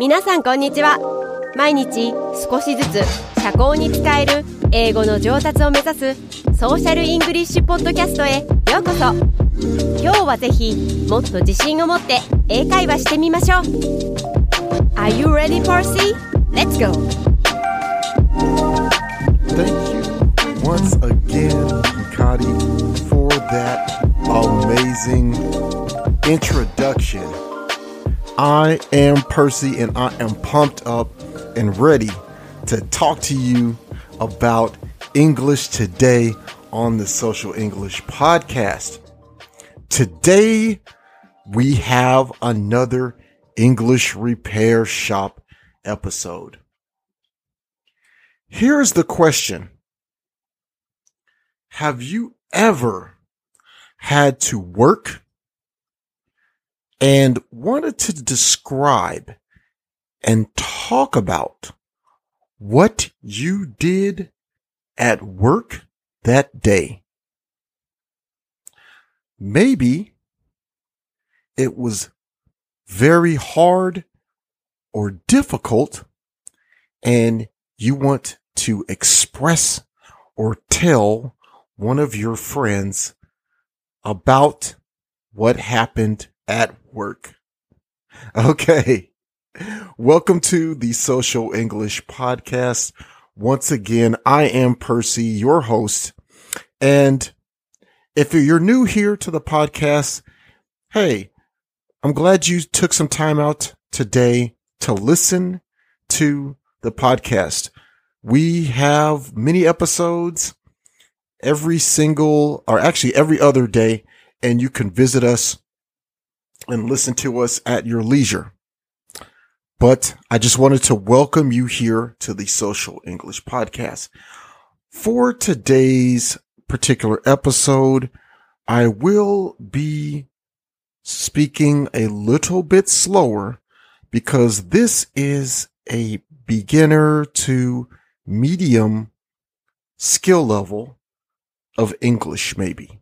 皆さんこんにちは毎日少しずつ社交に使える英語の上達を目指すソーシャルイングリッシュポッドキャストへようこそ今日はぜひもっと自信を持って英会話してみましょう Are you ready, Percy? Let's go! Thank you once again, Kikati, for that amazing introduction. I am Percy and I am pumped up and ready to talk to you about English today on the Social English Podcast. Today, we have another English Repair Shop episode. Here's the question Have you ever had to work and wanted to describe and talk about what you did at work that day? Maybe it was very hard or difficult and you want to express or tell one of your friends about what happened at work. Okay. Welcome to the Social English Podcast. Once again, I am Percy, your host. And if you're new here to the podcast, hey, I'm glad you took some time out today to listen to the podcast. We have many episodes every single, or actually every other day, and you can visit us and listen to us at your leisure. But I just wanted to welcome you here to the Social English Podcast. For today's particular episode, I will be speaking a little bit slower because this is a beginner to medium skill level of English, maybe.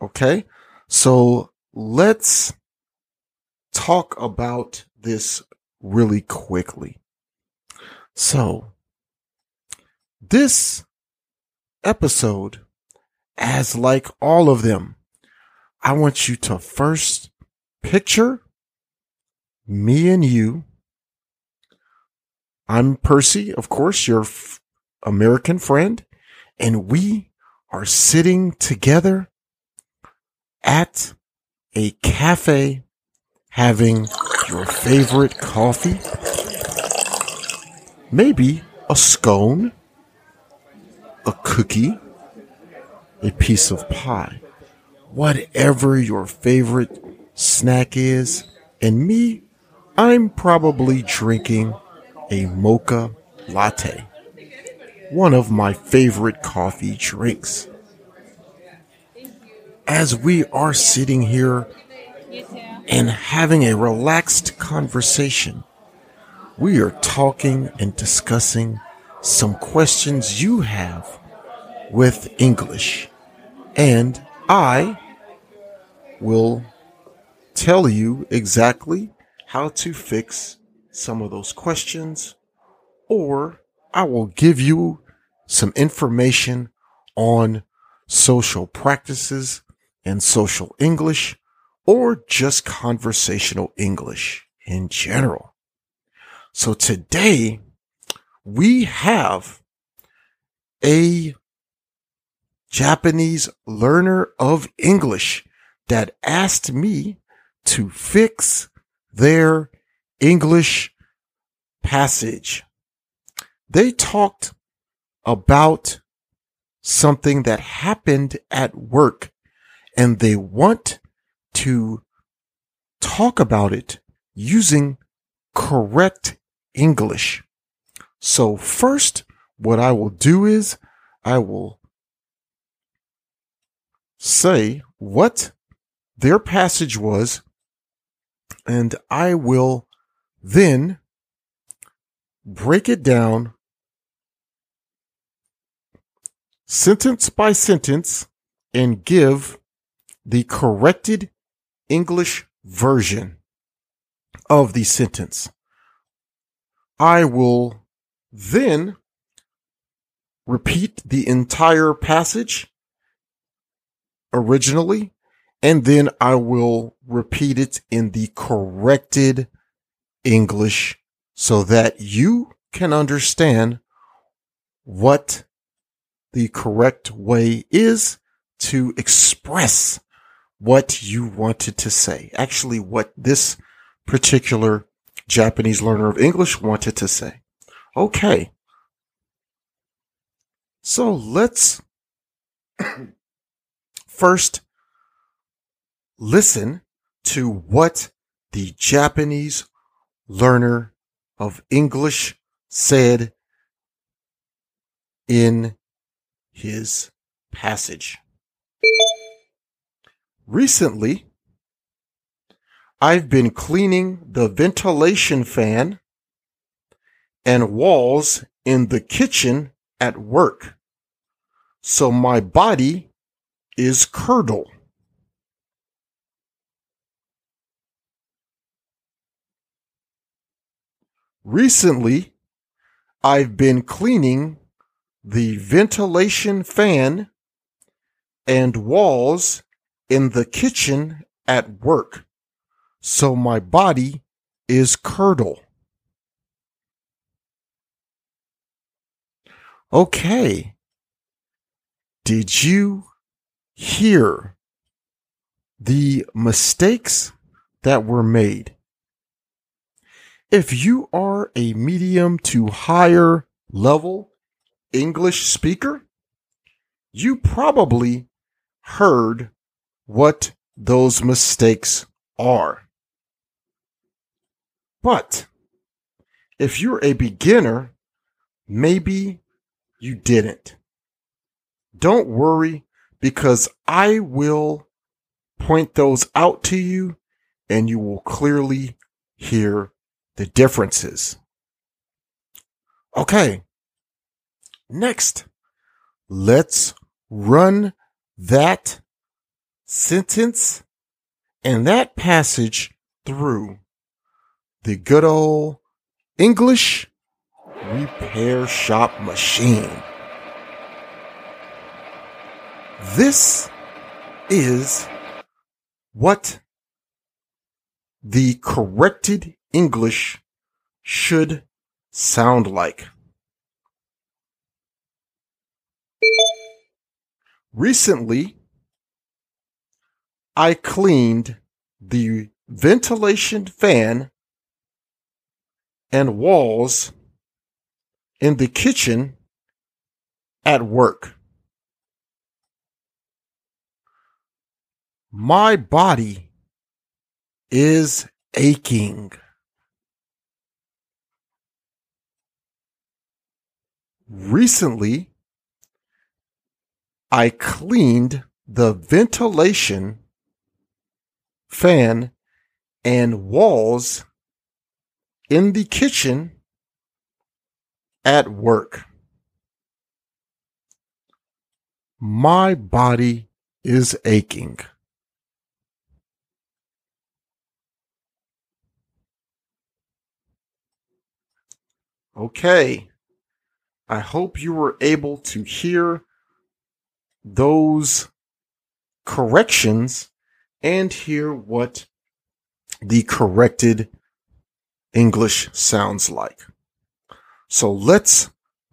Okay. So let's talk about this really quickly. So this episode, as like all of them, I want you to first picture me and you. I'm Percy, of course, your f- American friend, and we are sitting together at a cafe having your favorite coffee, maybe a scone, a cookie, a piece of pie, whatever your favorite snack is. And me, I'm probably drinking a mocha latte, one of my favorite coffee drinks. As we are sitting here and having a relaxed conversation, we are talking and discussing some questions you have with English. And I will tell you exactly how to fix some of those questions, or I will give you some information on social practices and social English, or just conversational English in general. So today we have a Japanese learner of English that asked me to fix their English passage. They talked about something that happened at work and they want to talk about it using correct English. So first, what I will do is I will say what their passage was, and I will then break it down sentence by sentence and give the corrected English version of the sentence. I will then repeat the entire passage originally, and then I will repeat it in the corrected English so that you can understand what the correct way is to express what you wanted to say. Actually, what this particular Japanese learner of English wanted to say. Okay. So let's first listen to what the Japanese learner of English said in his passage. Recently, I've been cleaning the ventilation fan and walls in the kitchen at work. So my body is curdle. Recently, I've been cleaning the ventilation fan and walls in the kitchen at work. So my body is curdle. Okay. Did you hear the mistakes that were made? If you are a medium to higher level English speaker, you probably heard what those mistakes are. But if you're a beginner, maybe you didn't. Don't worry because I will point those out to you and you will clearly hear the differences. Okay. Next, let's run that sentence and that passage through the good old English repair shop machine. This is what the corrected English should sound like. Recently, I cleaned the ventilation fan and walls in the kitchen at work. My body is aching. Recently, I cleaned the ventilation fan and walls in the kitchen at work. My body is aching. Okay. I hope you were able to hear those corrections and hear what the corrected English sounds like. So let's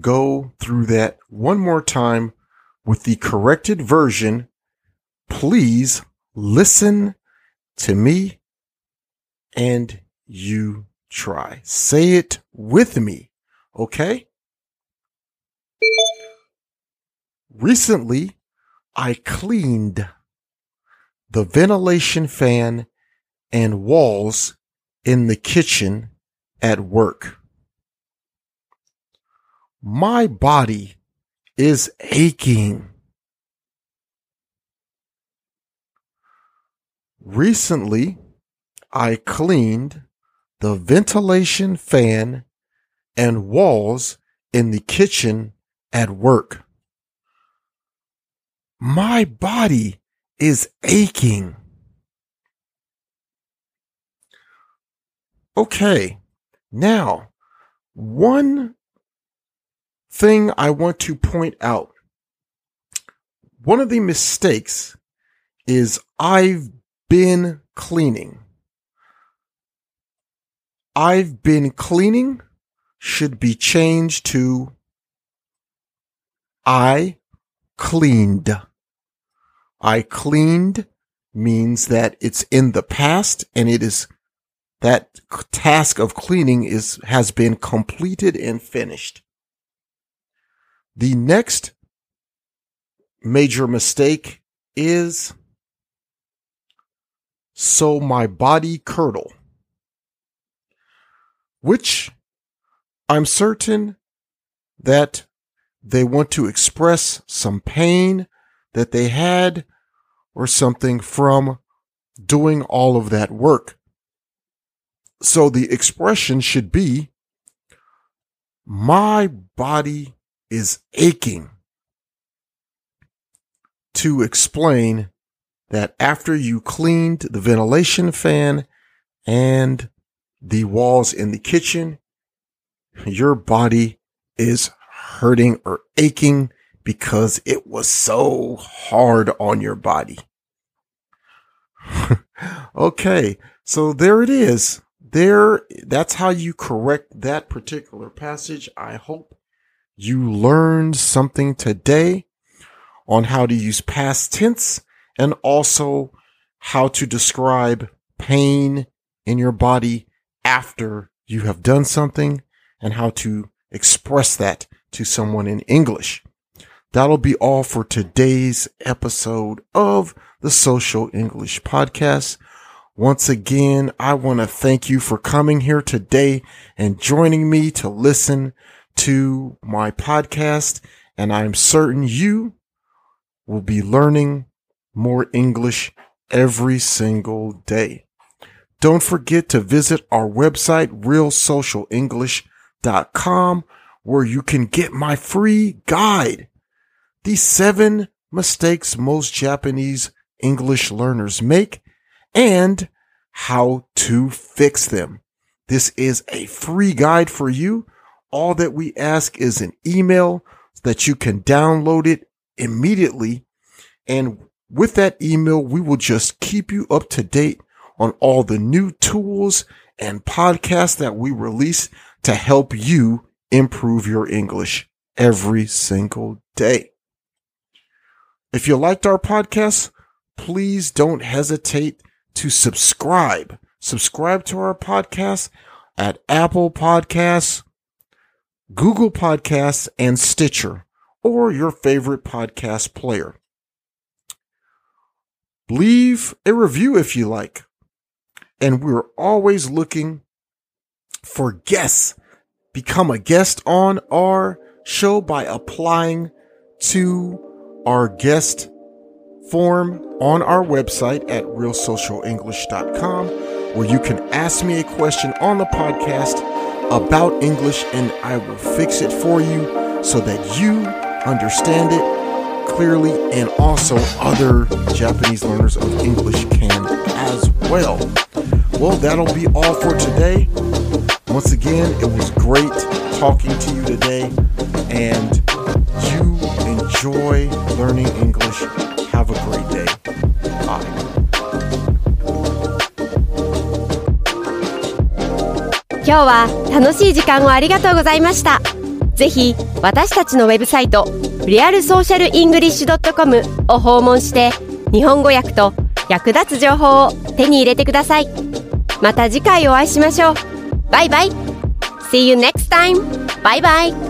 go through that one more time with the corrected version. Please listen to me and you try. Say it with me. Okay. Recently, I cleaned the ventilation fan and walls in the kitchen at work. My body is aching. Recently, I cleaned the ventilation fan and walls in the kitchen at work. My body is aching. Okay, now one thing I want to point out. One of the mistakes is I've been cleaning. I've been cleaning should be changed to I cleaned. I cleaned means that it's in the past and it is that task of cleaning is has been completed and finished. The next major mistake is so my body curdle which I'm certain that they want to express some pain that they had or something from doing all of that work. So the expression should be, my body is aching to explain that after you cleaned the ventilation fan and the walls in the kitchen, your body is hurting or aching because it was so hard on your body. okay. So there it is. There, that's how you correct that particular passage. I hope you learned something today on how to use past tense and also how to describe pain in your body after you have done something and how to express that to someone in English. That'll be all for today's episode of the Social English Podcast. Once again, I want to thank you for coming here today and joining me to listen to my podcast. And I'm certain you will be learning more English every single day. Don't forget to visit our website, realsocialenglish.com, where you can get my free guide. The seven mistakes most Japanese English learners make and how to fix them. This is a free guide for you. All that we ask is an email that you can download it immediately. And with that email, we will just keep you up to date on all the new tools and podcasts that we release to help you improve your English every single day. If you liked our podcast, please don't hesitate to subscribe. Subscribe to our podcast at Apple Podcasts, Google Podcasts, and Stitcher, or your favorite podcast player. Leave a review if you like and we're always looking for guests. Become a guest on our show by applying to our guest form on our website at realsocialenglish.com where you can ask me a question on the podcast about English and I will fix it for you so that you understand it clearly and also other Japanese learners of English can as well. Well, that'll be all for today. Once again, it was great talking to you today, and you enjoy learning English. Have a great day. Bye. 今日は楽しい時間をありがとうございましたぜひ私たちのウェブサイトリアルソーシャルイングリッシュ .com を訪問して日本語訳と役立つ情報を手に入れてください。また次回お会いしましょうバイバイ See you next time! バイバイ